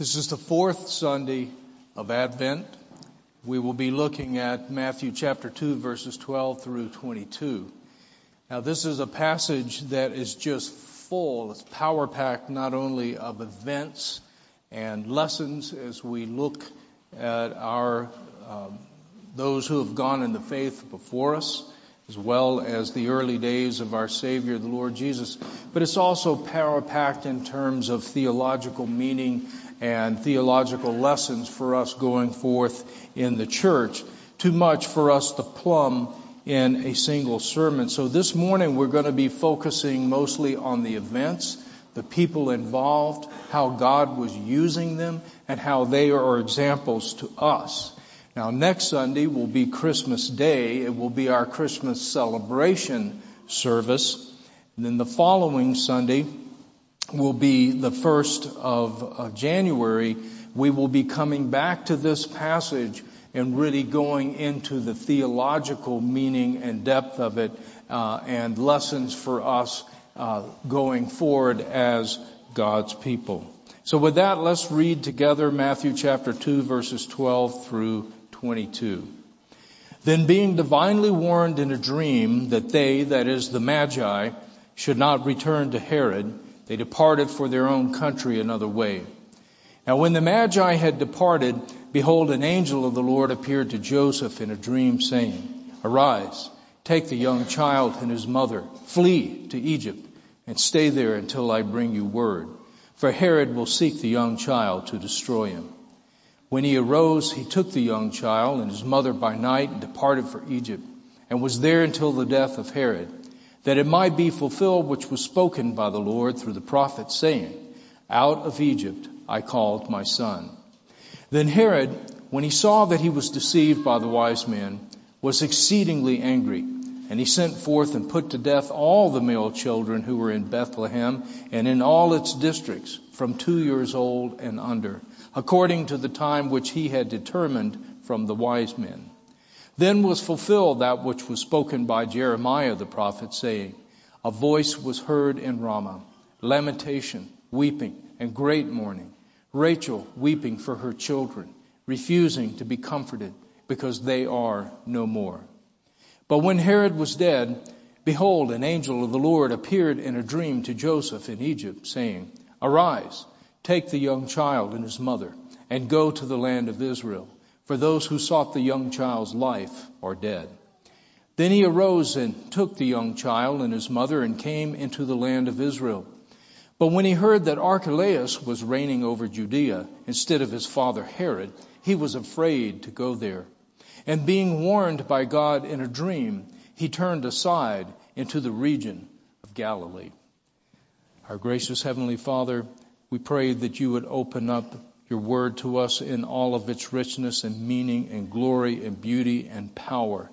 This is the fourth Sunday of Advent. We will be looking at Matthew chapter 2 verses 12 through 22. Now this is a passage that is just full, it's power packed not only of events and lessons as we look at our, um, those who have gone in the faith before us, as well as the early days of our Savior, the Lord Jesus. But it's also power packed in terms of theological meaning and theological lessons for us going forth in the church. Too much for us to plumb in a single sermon. So this morning we're going to be focusing mostly on the events, the people involved, how God was using them, and how they are examples to us. Now next Sunday will be Christmas Day. It will be our Christmas celebration service. And then the following Sunday, will be the first of January, we will be coming back to this passage and really going into the theological meaning and depth of it uh, and lessons for us uh, going forward as God's people. So with that, let's read together Matthew chapter 2 verses 12 through 22. Then being divinely warned in a dream that they, that is the Magi, should not return to Herod, they departed for their own country another way. Now when the Magi had departed, behold, an angel of the Lord appeared to Joseph in a dream saying, Arise, take the young child and his mother, flee to Egypt, and stay there until I bring you word. For Herod will seek the young child to destroy him. When he arose, he took the young child and his mother by night and departed for Egypt, and was there until the death of Herod that it might be fulfilled which was spoken by the Lord through the prophet saying, out of Egypt I called my son. Then Herod, when he saw that he was deceived by the wise men, was exceedingly angry, and he sent forth and put to death all the male children who were in Bethlehem and in all its districts from two years old and under, according to the time which he had determined from the wise men. Then was fulfilled that which was spoken by Jeremiah the prophet saying, a voice was heard in Ramah, lamentation, weeping, and great mourning. Rachel weeping for her children, refusing to be comforted because they are no more. But when Herod was dead, behold, an angel of the Lord appeared in a dream to Joseph in Egypt saying, arise, take the young child and his mother and go to the land of Israel for those who sought the young child's life are dead. Then he arose and took the young child and his mother and came into the land of Israel. But when he heard that Archelaus was reigning over Judea instead of his father Herod, he was afraid to go there. And being warned by God in a dream, he turned aside into the region of Galilee. Our gracious Heavenly Father, we pray that you would open up your word to us in all of its richness and meaning and glory and beauty and power.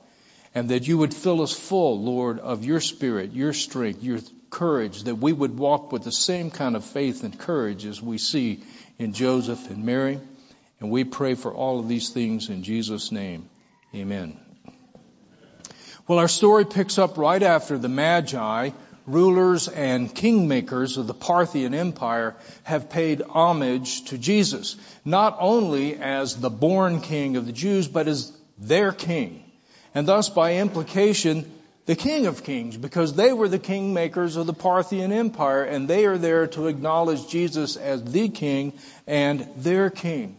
And that you would fill us full, Lord, of your spirit, your strength, your courage, that we would walk with the same kind of faith and courage as we see in Joseph and Mary. And we pray for all of these things in Jesus' name. Amen. Well, our story picks up right after the Magi rulers and kingmakers of the Parthian Empire have paid homage to Jesus, not only as the born king of the Jews, but as their king. And thus, by implication, the king of kings, because they were the kingmakers of the Parthian Empire, and they are there to acknowledge Jesus as the king and their king.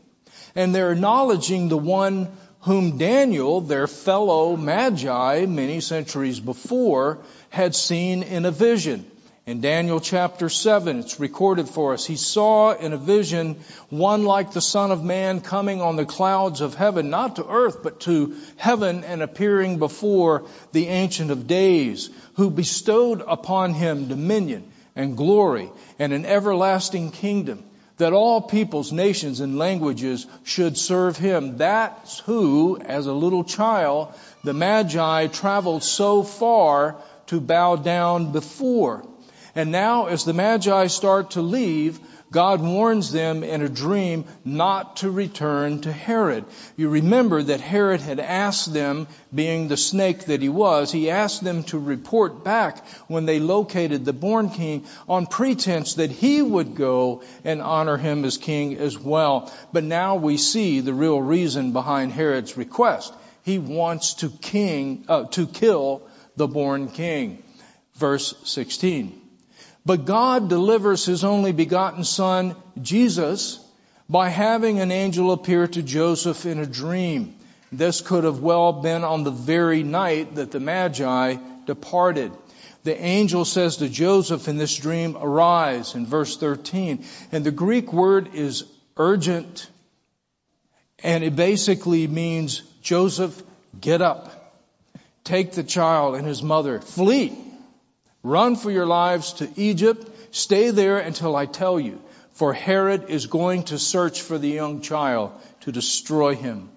And they're acknowledging the one whom Daniel, their fellow magi many centuries before, had seen in a vision. In Daniel chapter 7, it's recorded for us. He saw in a vision one like the Son of Man coming on the clouds of heaven, not to earth, but to heaven and appearing before the Ancient of Days, who bestowed upon him dominion and glory and an everlasting kingdom that all peoples, nations, and languages should serve him. That's who, as a little child, the Magi traveled so far to bow down before. And now as the Magi start to leave, God warns them in a dream not to return to Herod. You remember that Herod had asked them, being the snake that he was, he asked them to report back when they located the born king on pretense that he would go and honor him as king as well. But now we see the real reason behind Herod's request. He wants to king, uh, to kill the born king. Verse 16. But God delivers His only begotten Son, Jesus, by having an angel appear to Joseph in a dream. This could have well been on the very night that the Magi departed. The angel says to Joseph in this dream, arise in verse 13. And the Greek word is urgent. And it basically means, Joseph, get up. Take the child and his mother. Flee. Run for your lives to Egypt. Stay there until I tell you. For Herod is going to search for the young child to destroy him.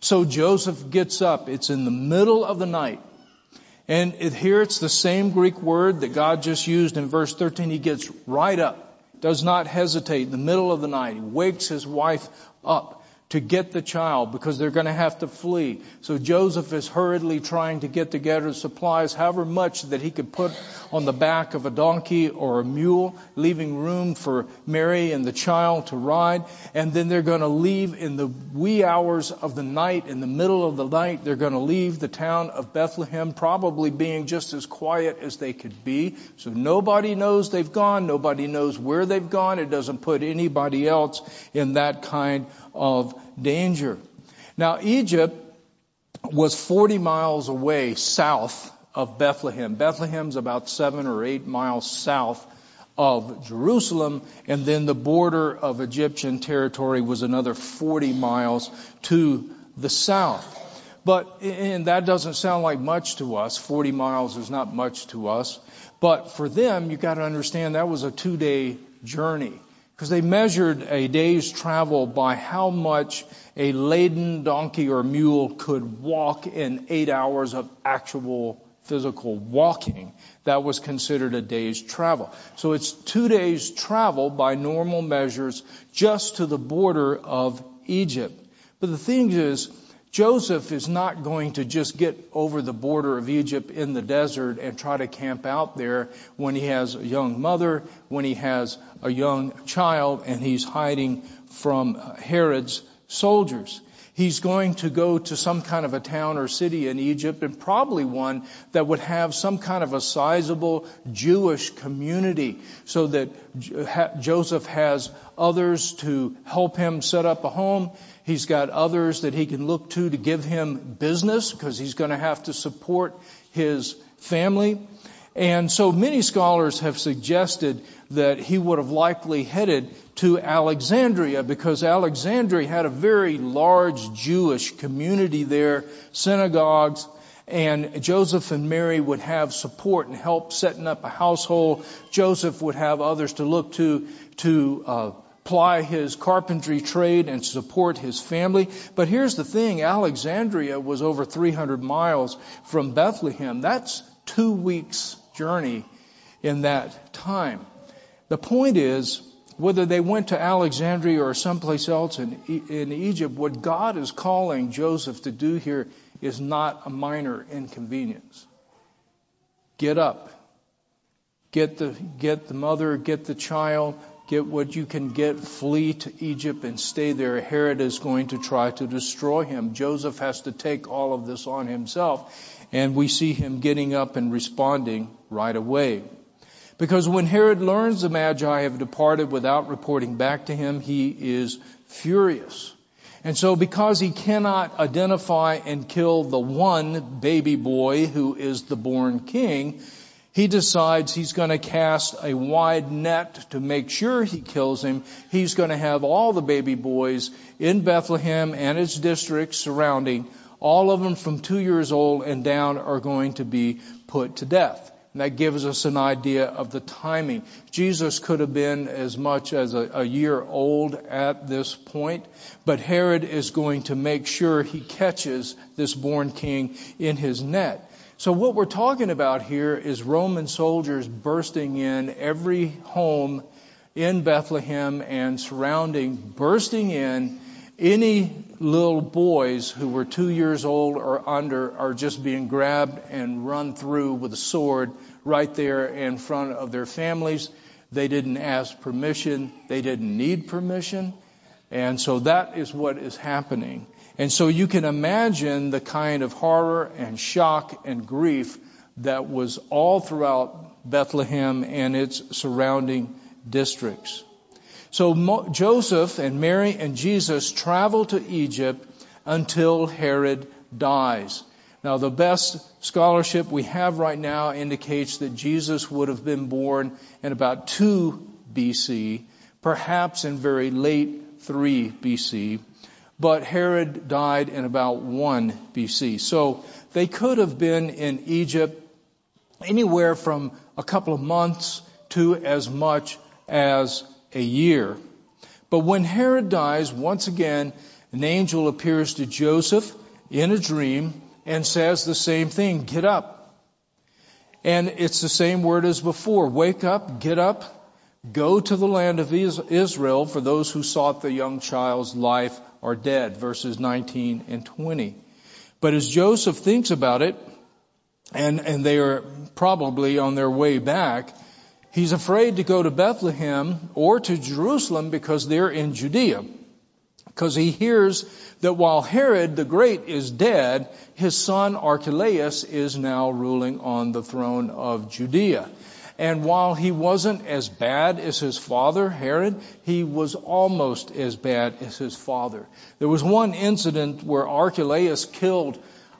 So Joseph gets up. It's in the middle of the night. And it, here it's the same Greek word that God just used in verse 13. He gets right up, does not hesitate in the middle of the night. He wakes his wife up to get the child because they're going to have to flee. So Joseph is hurriedly trying to get together supplies, however much that he could put on the back of a donkey or a mule, leaving room for Mary and the child to ride. And then they're going to leave in the wee hours of the night, in the middle of the night, they're going to leave the town of Bethlehem, probably being just as quiet as they could be. So nobody knows they've gone. Nobody knows where they've gone. It doesn't put anybody else in that kind of danger. Now, Egypt was 40 miles away south of Bethlehem. Bethlehem's about seven or eight miles south of Jerusalem, and then the border of Egyptian territory was another 40 miles to the south. But, and that doesn't sound like much to us. 40 miles is not much to us. But for them, you gotta understand that was a two day journey because they measured a day's travel by how much a laden donkey or mule could walk in eight hours of actual physical walking. That was considered a day's travel. So it's two days travel by normal measures just to the border of Egypt. But the thing is, Joseph is not going to just get over the border of Egypt in the desert and try to camp out there when he has a young mother, when he has a young child, and he's hiding from uh, Herod's soldiers. He's going to go to some kind of a town or city in Egypt and probably one that would have some kind of a sizable Jewish community so that Joseph has others to help him set up a home. He's got others that he can look to to give him business because he's going to have to support his family. And so many scholars have suggested that he would have likely headed to Alexandria because Alexandria had a very large Jewish community there, synagogues, and Joseph and Mary would have support and help setting up a household. Joseph would have others to look to to uh, ply his carpentry trade and support his family. But here's the thing, Alexandria was over 300 miles from Bethlehem. That's two weeks journey in that time. The point is, whether they went to Alexandria or someplace else in, in Egypt, what God is calling Joseph to do here is not a minor inconvenience. Get up. Get the, get the mother, get the child, get what you can get, flee to Egypt and stay there. Herod is going to try to destroy him. Joseph has to take all of this on himself. And we see him getting up and responding right away. Because when Herod learns the Magi have departed without reporting back to him, he is furious. And so because he cannot identify and kill the one baby boy who is the born king, he decides he's going to cast a wide net to make sure he kills him. He's going to have all the baby boys in Bethlehem and its districts surrounding, all of them from two years old and down are going to be put to death. And that gives us an idea of the timing. Jesus could have been as much as a, a, year old at this point, but Herod is going to make sure he catches this born king in his net. So what we're talking about here is Roman soldiers bursting in every home in Bethlehem and surrounding, bursting in. Any little boys who were two years old or under are just being grabbed and run through with a sword right there in front of their families. They didn't ask permission. They didn't need permission. And so that is what is happening. And so you can imagine the kind of horror and shock and grief that was all throughout Bethlehem and its surrounding districts. So Mo- Joseph and Mary and Jesus travel to Egypt until Herod dies. Now the best scholarship we have right now indicates that Jesus would have been born in about 2 BC, perhaps in very late 3 BC, but Herod died in about 1 BC. So they could have been in Egypt anywhere from a couple of months to as much as a year. But when Herod dies, once again, an angel appears to Joseph in a dream and says the same thing, get up. And it's the same word as before, wake up, get up, go to the land of Israel for those who sought the young child's life are dead, verses 19 and 20. But as Joseph thinks about it, and, and they are probably on their way back, he's afraid to go to Bethlehem or to Jerusalem because they're in Judea. Because he hears that while Herod the Great is dead, his son Archelaus is now ruling on the throne of Judea. And while he wasn't as bad as his father, Herod, he was almost as bad as his father. There was one incident where Archelaus killed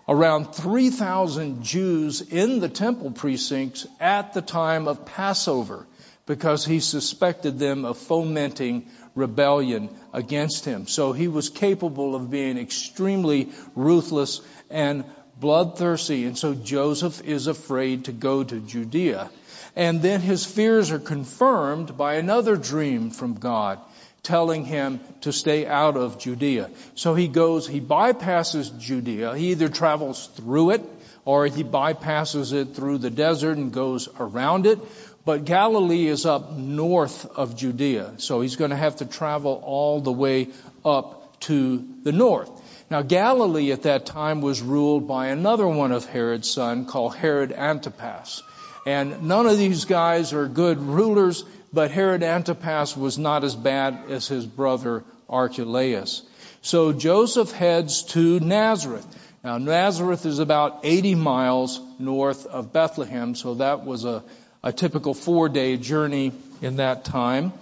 around 3,000 Jews in the temple precincts at the time of Passover because he suspected them of fomenting rebellion against him. So he was capable of being extremely ruthless and bloodthirsty. And so Joseph is afraid to go to Judea. And then his fears are confirmed by another dream from God telling him to stay out of Judea. So he goes, he bypasses Judea. He either travels through it or he bypasses it through the desert and goes around it. But Galilee is up north of Judea. So he's going to have to travel all the way up to the north. Now Galilee at that time was ruled by another one of Herod's son called Herod Antipas. And none of these guys are good rulers but Herod Antipas was not as bad as his brother Archelaus. So Joseph heads to Nazareth. Now Nazareth is about 80 miles north of Bethlehem, so that was a, a typical four day journey in that time.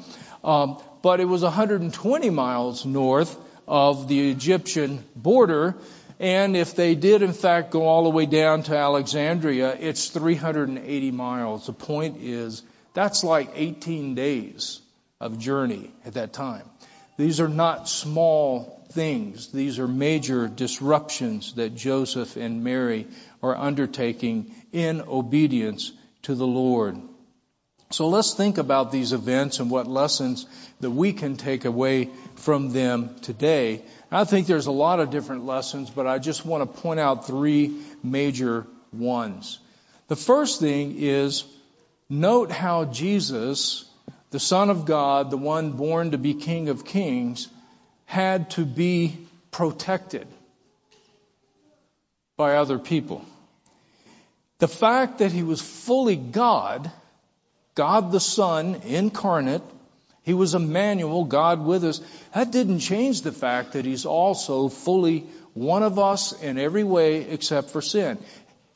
Um, but it was 120 miles north of the Egyptian border, and if they did in fact go all the way down to Alexandria, it's 380 miles. The point is that's like 18 days of journey at that time. These are not small things. These are major disruptions that Joseph and Mary are undertaking in obedience to the Lord. So let's think about these events and what lessons that we can take away from them today. I think there's a lot of different lessons, but I just want to point out three major ones. The first thing is Note how Jesus, the Son of God, the one born to be King of Kings, had to be protected by other people. The fact that he was fully God, God the Son incarnate, he was Emmanuel, God with us, that didn't change the fact that he's also fully one of us in every way except for sin.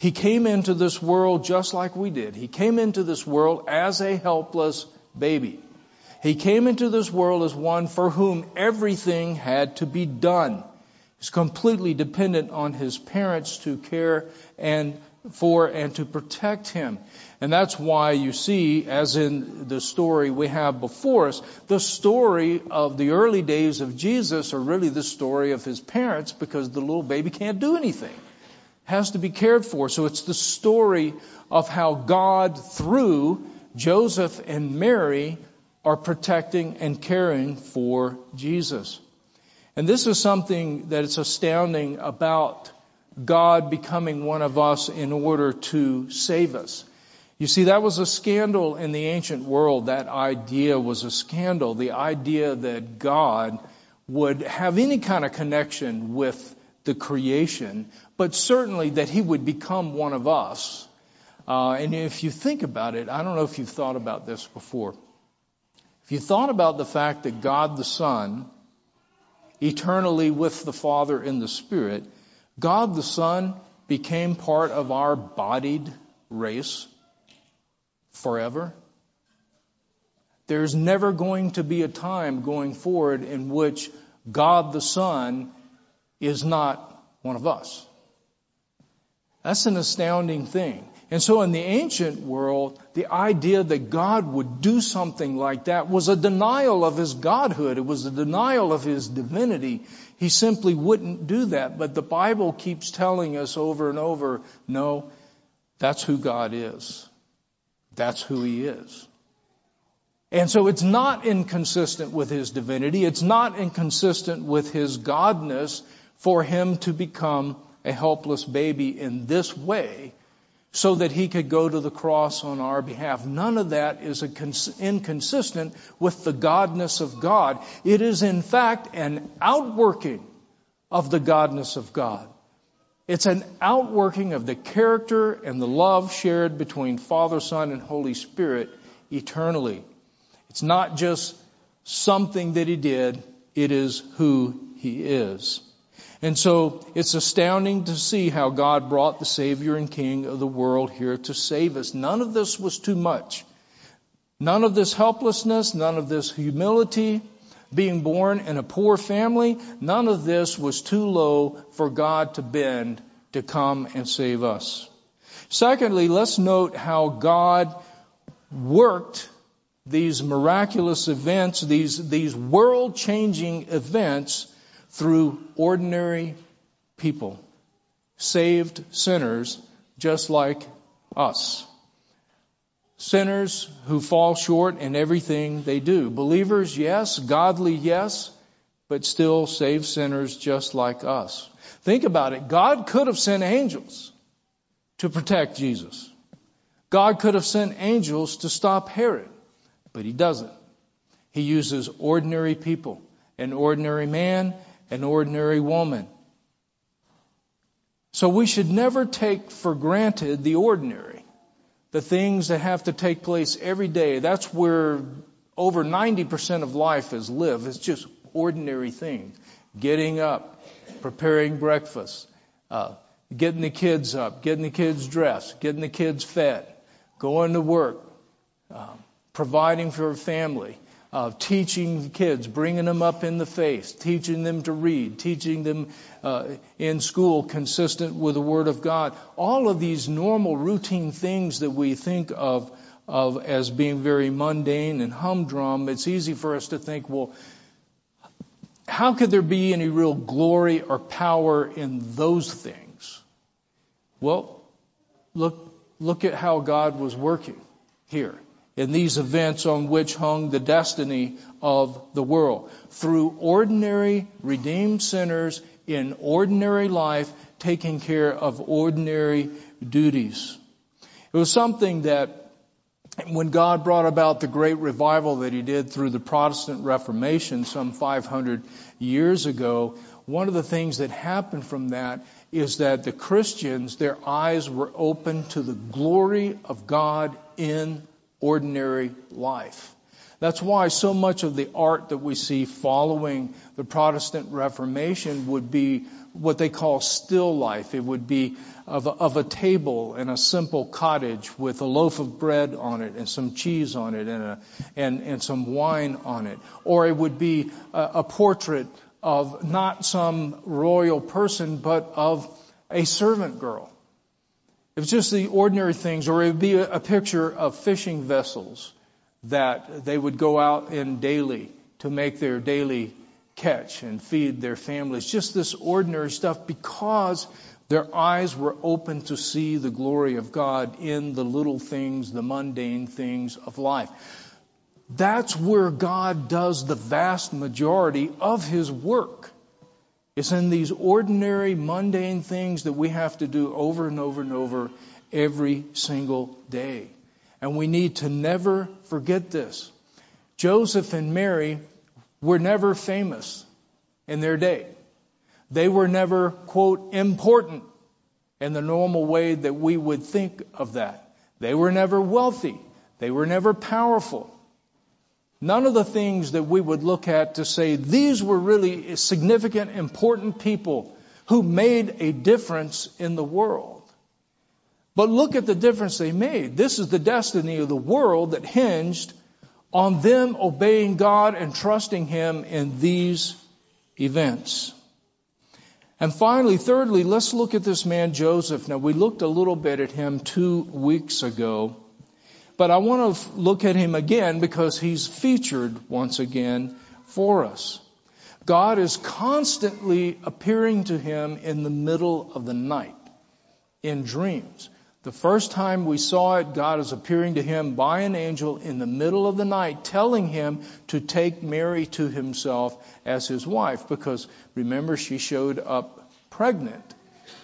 He came into this world just like we did. He came into this world as a helpless baby. He came into this world as one for whom everything had to be done. He's completely dependent on his parents to care and for and to protect him. And that's why you see, as in the story we have before us, the story of the early days of Jesus are really the story of his parents because the little baby can't do anything has to be cared for. So it's the story of how God, through Joseph and Mary, are protecting and caring for Jesus. And this is something that is astounding about God becoming one of us in order to save us. You see, that was a scandal in the ancient world. That idea was a scandal. The idea that God would have any kind of connection with the creation, but certainly that he would become one of us. Uh, and if you think about it, I don't know if you've thought about this before. If you thought about the fact that God the Son, eternally with the Father in the Spirit, God the Son became part of our bodied race forever. There's never going to be a time going forward in which God the Son is not one of us. That's an astounding thing. And so in the ancient world, the idea that God would do something like that was a denial of his godhood. It was a denial of his divinity. He simply wouldn't do that. But the Bible keeps telling us over and over, no, that's who God is. That's who he is. And so it's not inconsistent with his divinity. It's not inconsistent with his godness for him to become a helpless baby in this way so that he could go to the cross on our behalf. None of that is inconsistent with the godness of God. It is in fact an outworking of the godness of God. It's an outworking of the character and the love shared between Father, Son, and Holy Spirit eternally. It's not just something that he did, it is who he is. And so it's astounding to see how God brought the Savior and King of the world here to save us. None of this was too much. None of this helplessness, none of this humility, being born in a poor family, none of this was too low for God to bend to come and save us. Secondly, let's note how God worked these miraculous events, these, these world changing events through ordinary people, saved sinners just like us. Sinners who fall short in everything they do. Believers, yes. Godly, yes. But still saved sinners just like us. Think about it. God could have sent angels to protect Jesus. God could have sent angels to stop Herod, but he doesn't. He uses ordinary people, an ordinary man an ordinary woman. So we should never take for granted the ordinary, the things that have to take place every day. That's where over 90% of life is lived. It's just ordinary things. Getting up, preparing breakfast, uh, getting the kids up, getting the kids dressed, getting the kids fed, going to work, uh, providing for a family, of teaching kids, bringing them up in the faith, teaching them to read, teaching them uh, in school consistent with the Word of God. All of these normal, routine things that we think of of as being very mundane and humdrum. It's easy for us to think, well, how could there be any real glory or power in those things? Well, look look at how God was working here in these events on which hung the destiny of the world. Through ordinary redeemed sinners in ordinary life taking care of ordinary duties. It was something that when God brought about the great revival that he did through the Protestant Reformation some 500 years ago, one of the things that happened from that is that the Christians, their eyes were open to the glory of God in ordinary life. That's why so much of the art that we see following the Protestant Reformation would be what they call still life. It would be of a, of a table in a simple cottage with a loaf of bread on it and some cheese on it and, a, and, and some wine on it. Or it would be a, a portrait of not some royal person, but of a servant girl it was just the ordinary things, or it would be a, picture of fishing vessels that they would go out in daily to make their daily catch and feed their families. Just this ordinary stuff because their eyes were open to see the glory of God in the little things, the mundane things of life. That's where God does the vast majority of His work. It's in these ordinary, mundane things that we have to do over and over and over every single day. And we need to never forget this. Joseph and Mary were never famous in their day. They were never, quote, important in the normal way that we would think of that. They were never wealthy. They were never powerful. None of the things that we would look at to say these were really significant, important people who made a difference in the world. But look at the difference they made. This is the destiny of the world that hinged on them obeying God and trusting Him in these events. And finally, thirdly, let's look at this man Joseph. Now, we looked a little bit at him two weeks ago, but I want to look at him again because he's featured once again for us. God is constantly appearing to him in the middle of the night in dreams. The first time we saw it, God is appearing to him by an angel in the middle of the night, telling him to take Mary to himself as his wife, because remember, she showed up pregnant,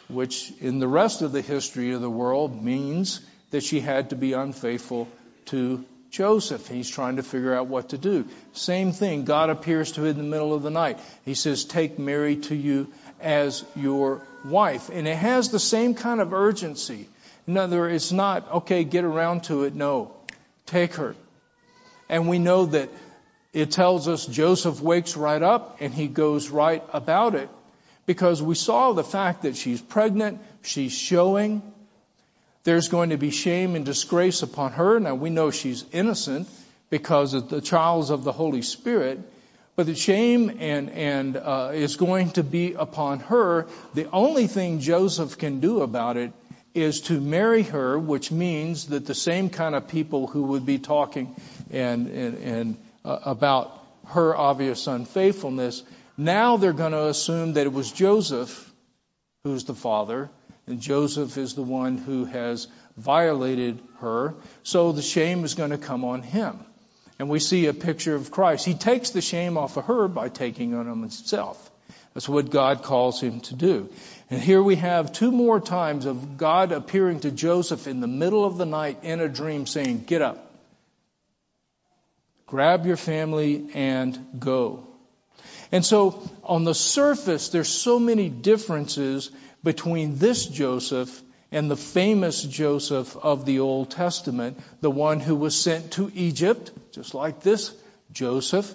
which in the rest of the history of the world means that she had to be unfaithful to Joseph. He's trying to figure out what to do. Same thing. God appears to him in the middle of the night. He says, take Mary to you as your wife. And it has the same kind of urgency. In other words, it's not, okay, get around to it. No. Take her. And we know that it tells us Joseph wakes right up and he goes right about it because we saw the fact that she's pregnant, she's showing. There's going to be shame and disgrace upon her. Now we know she's innocent because of the trials of the Holy Spirit. But the shame and, and uh, is going to be upon her. The only thing Joseph can do about it is to marry her, which means that the same kind of people who would be talking and, and, and uh, about her obvious unfaithfulness, now they're going to assume that it was Joseph who's the father, and Joseph is the one who has violated her. So the shame is going to come on him. And we see a picture of Christ. He takes the shame off of her by taking on himself. That's what God calls him to do. And here we have two more times of God appearing to Joseph in the middle of the night in a dream saying, get up. Grab your family and go. And so on the surface, there's so many differences between this Joseph and the famous Joseph of the Old Testament, the one who was sent to Egypt, just like this Joseph,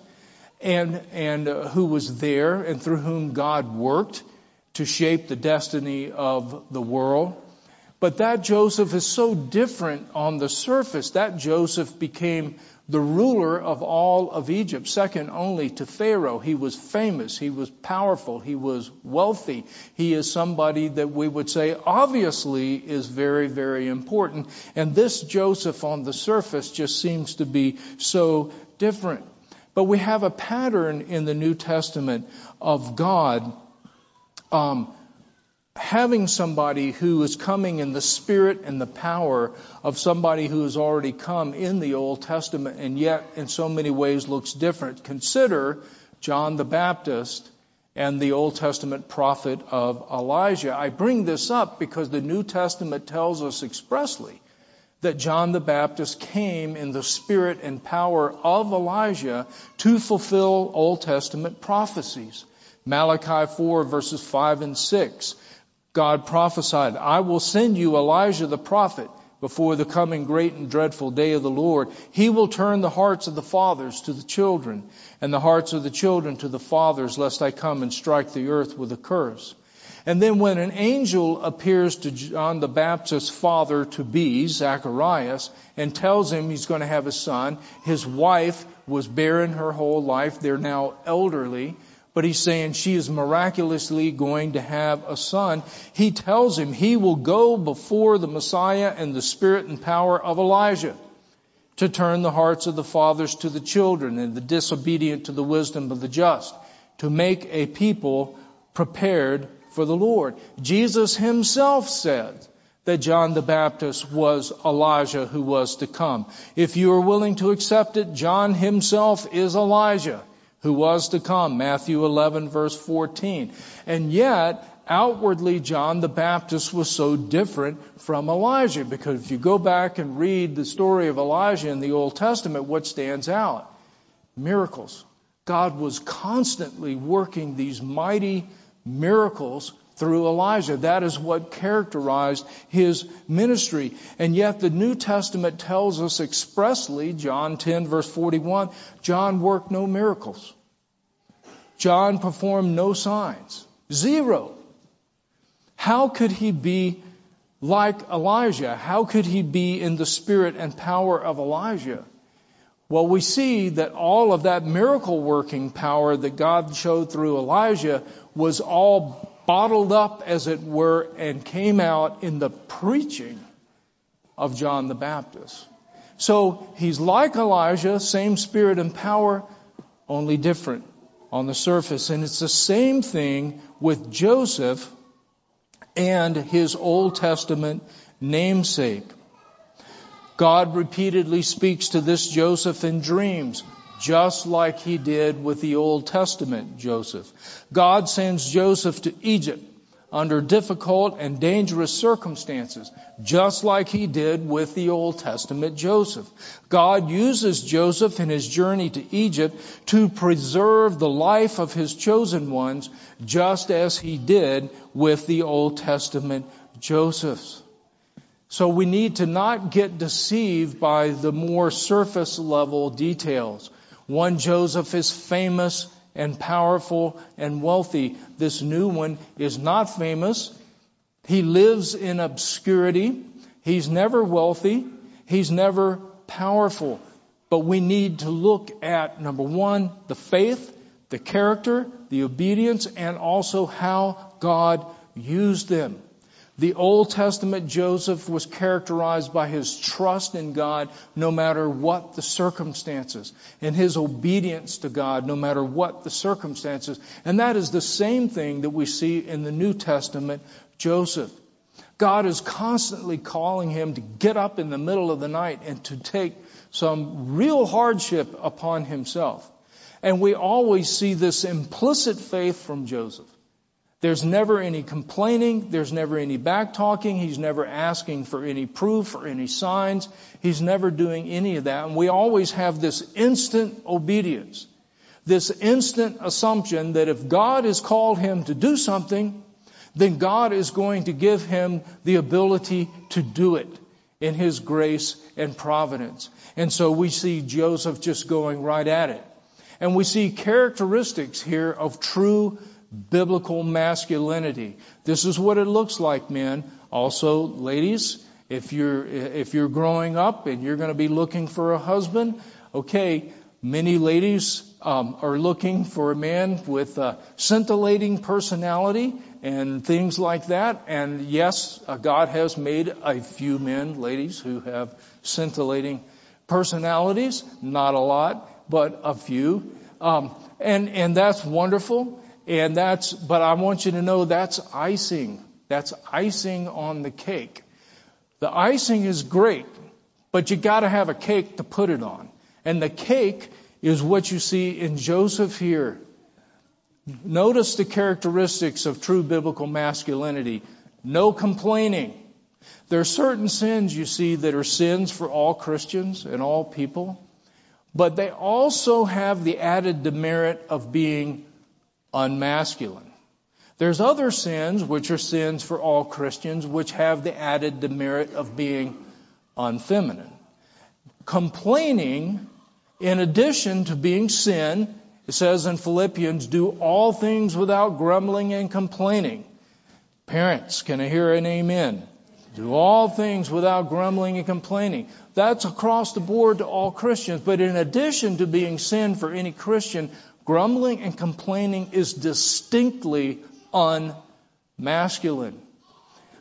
and, and uh, who was there and through whom God worked to shape the destiny of the world. But that Joseph is so different on the surface. That Joseph became the ruler of all of Egypt, second only to Pharaoh. He was famous. He was powerful. He was wealthy. He is somebody that we would say obviously is very, very important. And this Joseph on the surface just seems to be so different. But we have a pattern in the New Testament of God um, having somebody who is coming in the spirit and the power of somebody who has already come in the Old Testament and yet in so many ways looks different. Consider John the Baptist and the Old Testament prophet of Elijah. I bring this up because the New Testament tells us expressly that John the Baptist came in the spirit and power of Elijah to fulfill Old Testament prophecies. Malachi 4 verses 5 and 6. God prophesied, I will send you Elijah the prophet before the coming great and dreadful day of the Lord. He will turn the hearts of the fathers to the children and the hearts of the children to the fathers lest I come and strike the earth with a curse. And then when an angel appears to John the Baptist's father to be, Zacharias, and tells him he's going to have a son, his wife was barren her whole life. They're now elderly but he's saying she is miraculously going to have a son. He tells him he will go before the Messiah and the spirit and power of Elijah to turn the hearts of the fathers to the children and the disobedient to the wisdom of the just, to make a people prepared for the Lord. Jesus himself said that John the Baptist was Elijah who was to come. If you are willing to accept it, John himself is Elijah who was to come, Matthew 11 verse 14. And yet, outwardly John the Baptist was so different from Elijah because if you go back and read the story of Elijah in the Old Testament, what stands out? Miracles. God was constantly working these mighty miracles through Elijah. That is what characterized his ministry. And yet the New Testament tells us expressly, John 10 verse 41, John worked no miracles. John performed no signs. Zero. How could he be like Elijah? How could he be in the spirit and power of Elijah? Well, we see that all of that miracle working power that God showed through Elijah was all bottled up, as it were, and came out in the preaching of John the Baptist. So he's like Elijah, same spirit and power, only different on the surface. And it's the same thing with Joseph and his Old Testament namesake. God repeatedly speaks to this Joseph in dreams, just like he did with the Old Testament Joseph. God sends Joseph to Egypt under difficult and dangerous circumstances, just like he did with the Old Testament Joseph. God uses Joseph in his journey to Egypt to preserve the life of his chosen ones, just as he did with the Old Testament Josephs. So we need to not get deceived by the more surface level details. One Joseph is famous and powerful and wealthy. This new one is not famous. He lives in obscurity. He's never wealthy. He's never powerful. But we need to look at number one, the faith, the character, the obedience, and also how God used them. The Old Testament Joseph was characterized by his trust in God no matter what the circumstances, and his obedience to God no matter what the circumstances. And that is the same thing that we see in the New Testament Joseph. God is constantly calling him to get up in the middle of the night and to take some real hardship upon himself. And we always see this implicit faith from Joseph. There's never any complaining. There's never any back talking. He's never asking for any proof or any signs. He's never doing any of that. And we always have this instant obedience. This instant assumption that if God has called him to do something, then God is going to give him the ability to do it in his grace and providence. And so we see Joseph just going right at it. And we see characteristics here of true biblical masculinity. This is what it looks like, men. Also, ladies, if you're, if you're growing up and you're going to be looking for a husband, okay, many ladies um, are looking for a man with a scintillating personality and things like that. And yes, uh, God has made a few men, ladies, who have scintillating personalities. Not a lot, but a few. Um, and, and that's wonderful. And that's, but I want you to know that's icing. That's icing on the cake. The icing is great, but you gotta have a cake to put it on. And the cake is what you see in Joseph here. Notice the characteristics of true biblical masculinity. No complaining. There are certain sins you see that are sins for all Christians and all people, but they also have the added demerit of being unmasculine. There's other sins, which are sins for all Christians, which have the added demerit of being unfeminine. Complaining, in addition to being sin, it says in Philippians, do all things without grumbling and complaining. Parents, can I hear an amen? Do all things without grumbling and complaining. That's across the board to all Christians. But in addition to being sin for any Christian, Grumbling and complaining is distinctly unmasculine.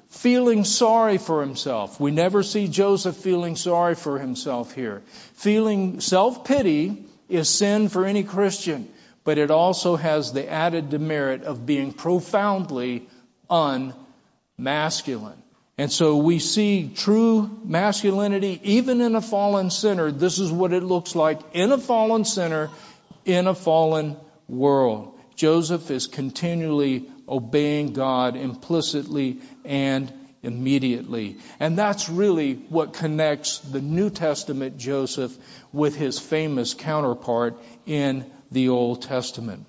Feeling sorry for himself. We never see Joseph feeling sorry for himself here. Feeling self-pity is sin for any Christian, but it also has the added demerit of being profoundly unmasculine. And so we see true masculinity even in a fallen sinner. This is what it looks like in a fallen sinner in a fallen world. Joseph is continually obeying God implicitly and immediately. And that's really what connects the New Testament Joseph with his famous counterpart in the Old Testament.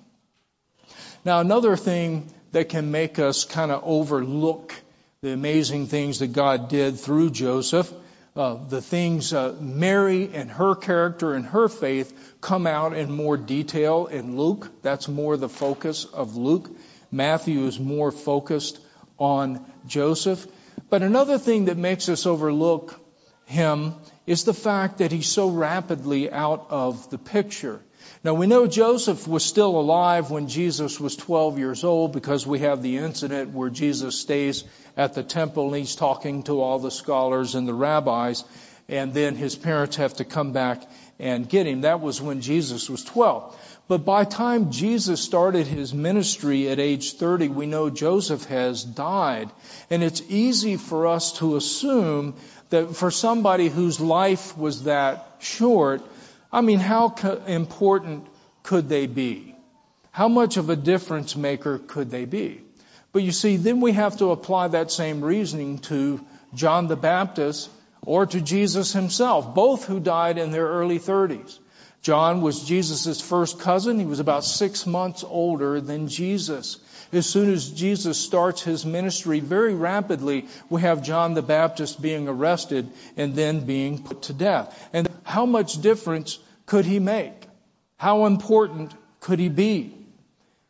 Now another thing that can make us kind of overlook the amazing things that God did through Joseph, uh, the things uh, Mary and her character and her faith come out in more detail in Luke. That's more the focus of Luke. Matthew is more focused on Joseph. But another thing that makes us overlook him is the fact that he's so rapidly out of the picture. Now we know Joseph was still alive when Jesus was 12 years old because we have the incident where Jesus stays at the temple and he's talking to all the scholars and the rabbis and then his parents have to come back and get him. That was when Jesus was 12. But by time Jesus started his ministry at age 30, we know Joseph has died. And it's easy for us to assume that for somebody whose life was that short, I mean, how co- important could they be? How much of a difference maker could they be? But you see, then we have to apply that same reasoning to John the Baptist or to Jesus himself, both who died in their early 30s. John was Jesus' first cousin. He was about six months older than Jesus. As soon as Jesus starts his ministry, very rapidly, we have John the Baptist being arrested and then being put to death. And how much difference could he make? How important could he be?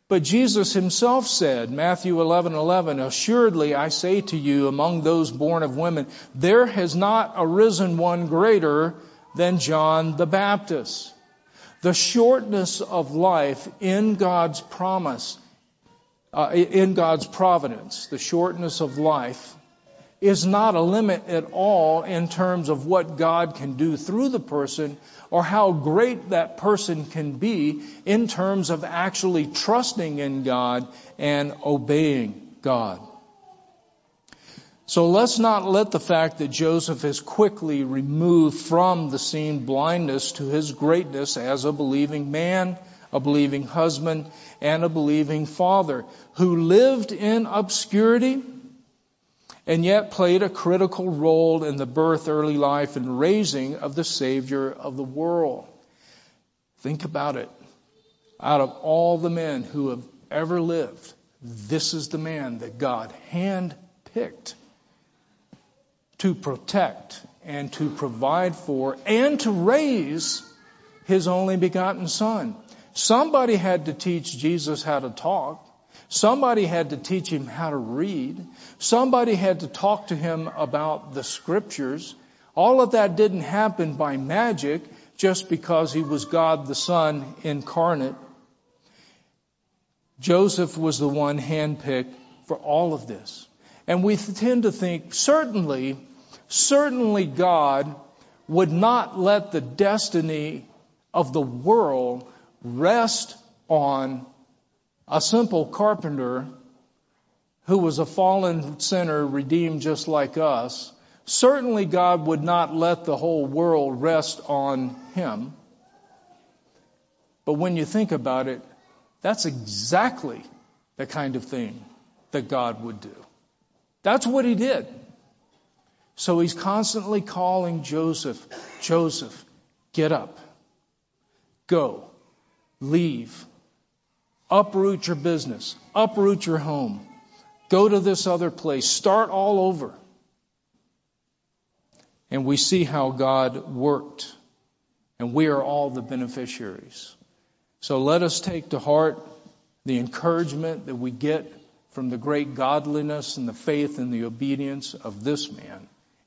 But Jesus himself said, Matthew 11, 11, Assuredly I say to you, among those born of women, there has not arisen one greater than John the Baptist. The shortness of life in God's promise, uh, in God's providence, the shortness of life is not a limit at all in terms of what God can do through the person or how great that person can be in terms of actually trusting in God and obeying God. So let's not let the fact that Joseph is quickly removed from the scene blindness to his greatness as a believing man, a believing husband, and a believing father who lived in obscurity and yet played a critical role in the birth, early life, and raising of the Savior of the world. Think about it. Out of all the men who have ever lived, this is the man that God handpicked to protect and to provide for and to raise his only begotten son. Somebody had to teach Jesus how to talk. Somebody had to teach him how to read. Somebody had to talk to him about the scriptures. All of that didn't happen by magic just because he was God the Son incarnate. Joseph was the one handpicked for all of this. And we tend to think certainly certainly God would not let the destiny of the world rest on a simple carpenter who was a fallen sinner redeemed just like us. Certainly God would not let the whole world rest on him. But when you think about it, that's exactly the kind of thing that God would do. That's what he did. So he's constantly calling Joseph, Joseph, get up, go, leave, uproot your business, uproot your home, go to this other place, start all over. And we see how God worked, and we are all the beneficiaries. So let us take to heart the encouragement that we get from the great godliness and the faith and the obedience of this man.